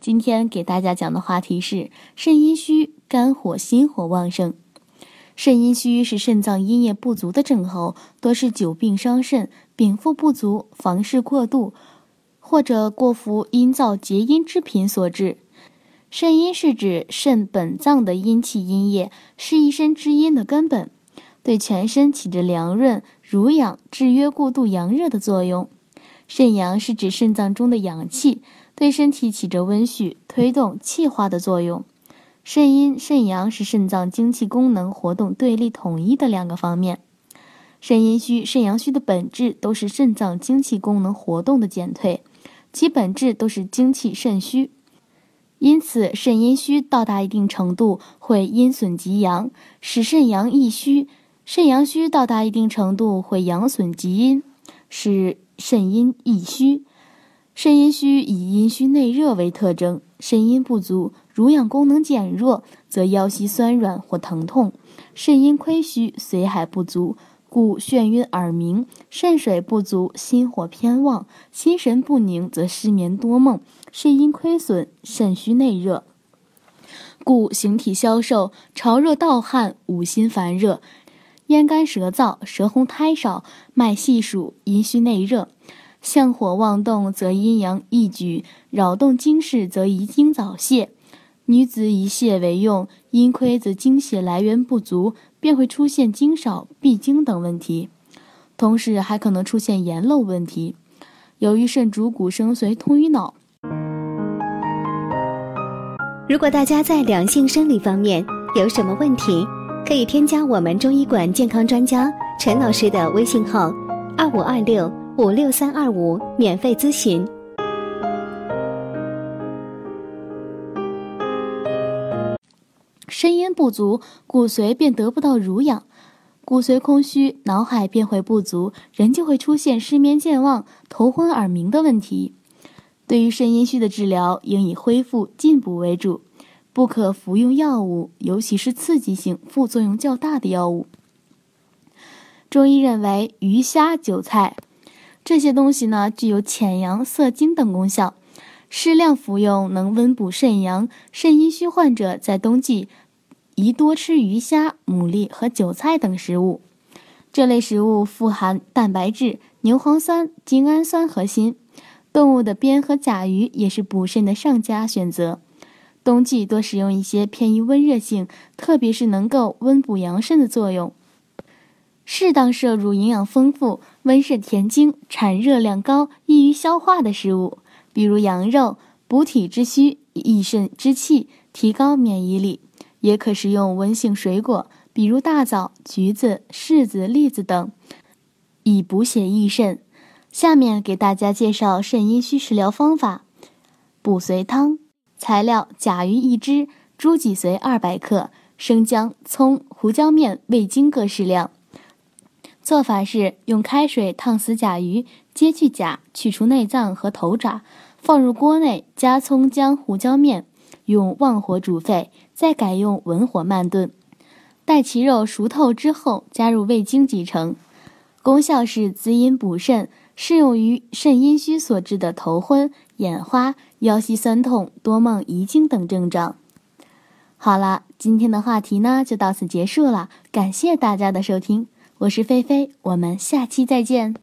今天给大家讲的话题是肾阴虚，肝火心火旺盛。肾阴虚是肾脏阴液不足的症候，多是久病伤肾、禀赋不足、房事过度，或者过服阴燥结阴之品所致。肾阴是指肾本脏的阴气阴液，是一身之阴的根本，对全身起着凉润、濡养、制约过度阳热的作用。肾阳是指肾脏中的阳气，对身体起着温煦、推动气化的作用。肾阴、肾阳是肾脏精气功能活动对立统一的两个方面。肾阴虚、肾阳虚的本质都是肾脏精气功能活动的减退，其本质都是精气肾虚。因此，肾阴虚到达一定程度会阴损及阳，使肾阳易虚；肾阳虚到达一定程度会阳损及阴，使肾阴易虚。肾阴虚以阴虚内热为特征，肾阴不足。濡养功能减弱，则腰膝酸软或疼痛；肾阴亏虚，髓海不足，故眩晕耳鸣；肾水不足，心火偏旺，心神不宁，则失眠多梦；肾阴亏损，肾虚内热，故形体消瘦，潮热盗汗，五心烦热，咽干舌燥，舌红苔少，脉细数，阴虚内热。相火妄动，则阴阳易举；扰动经室，则遗精早泄。女子以泄为用，阴亏则精血来源不足，便会出现精少、闭经等问题，同时还可能出现盐漏问题。由于肾主骨生髓，通于脑。如果大家在两性生理方面有什么问题，可以添加我们中医馆健康专家陈老师的微信号：二五二六五六三二五，免费咨询。肾阴不足，骨髓便得不到濡养，骨髓空虚，脑海便会不足，人就会出现失眠、健忘、头昏耳鸣的问题。对于肾阴虚的治疗，应以恢复进补为主，不可服用药物，尤其是刺激性、副作用较大的药物。中医认为，鱼虾韭菜这些东西呢，具有潜阳、涩精等功效，适量服用能温补肾阳。肾阴虚患者在冬季。宜多吃鱼虾、牡蛎和韭菜等食物，这类食物富含蛋白质、牛磺酸、精氨酸和锌。动物的鞭和甲鱼也是补肾的上佳选择。冬季多使用一些偏于温热性，特别是能够温补阳肾的作用。适当摄入营养丰富、温肾填精、产热量高、易于消化的食物，比如羊肉，补体之虚、益肾之气，提高免疫力。也可食用温性水果，比如大枣、橘子、柿子、栗子等，以补血益肾。下面给大家介绍肾阴虚食疗方法：补髓汤。材料：甲鱼一只，猪脊髓二百克，生姜、葱、胡椒面、味精各适量。做法是：用开水烫死甲鱼，揭去甲，去除内脏和头爪，放入锅内，加葱姜、胡椒面。用旺火煮沸，再改用文火慢炖，待其肉熟透之后，加入味精即成。功效是滋阴补肾，适用于肾阴虚所致的头昏、眼花、腰膝酸痛、多梦、遗精等症状。好了，今天的话题呢就到此结束了，感谢大家的收听，我是菲菲，我们下期再见。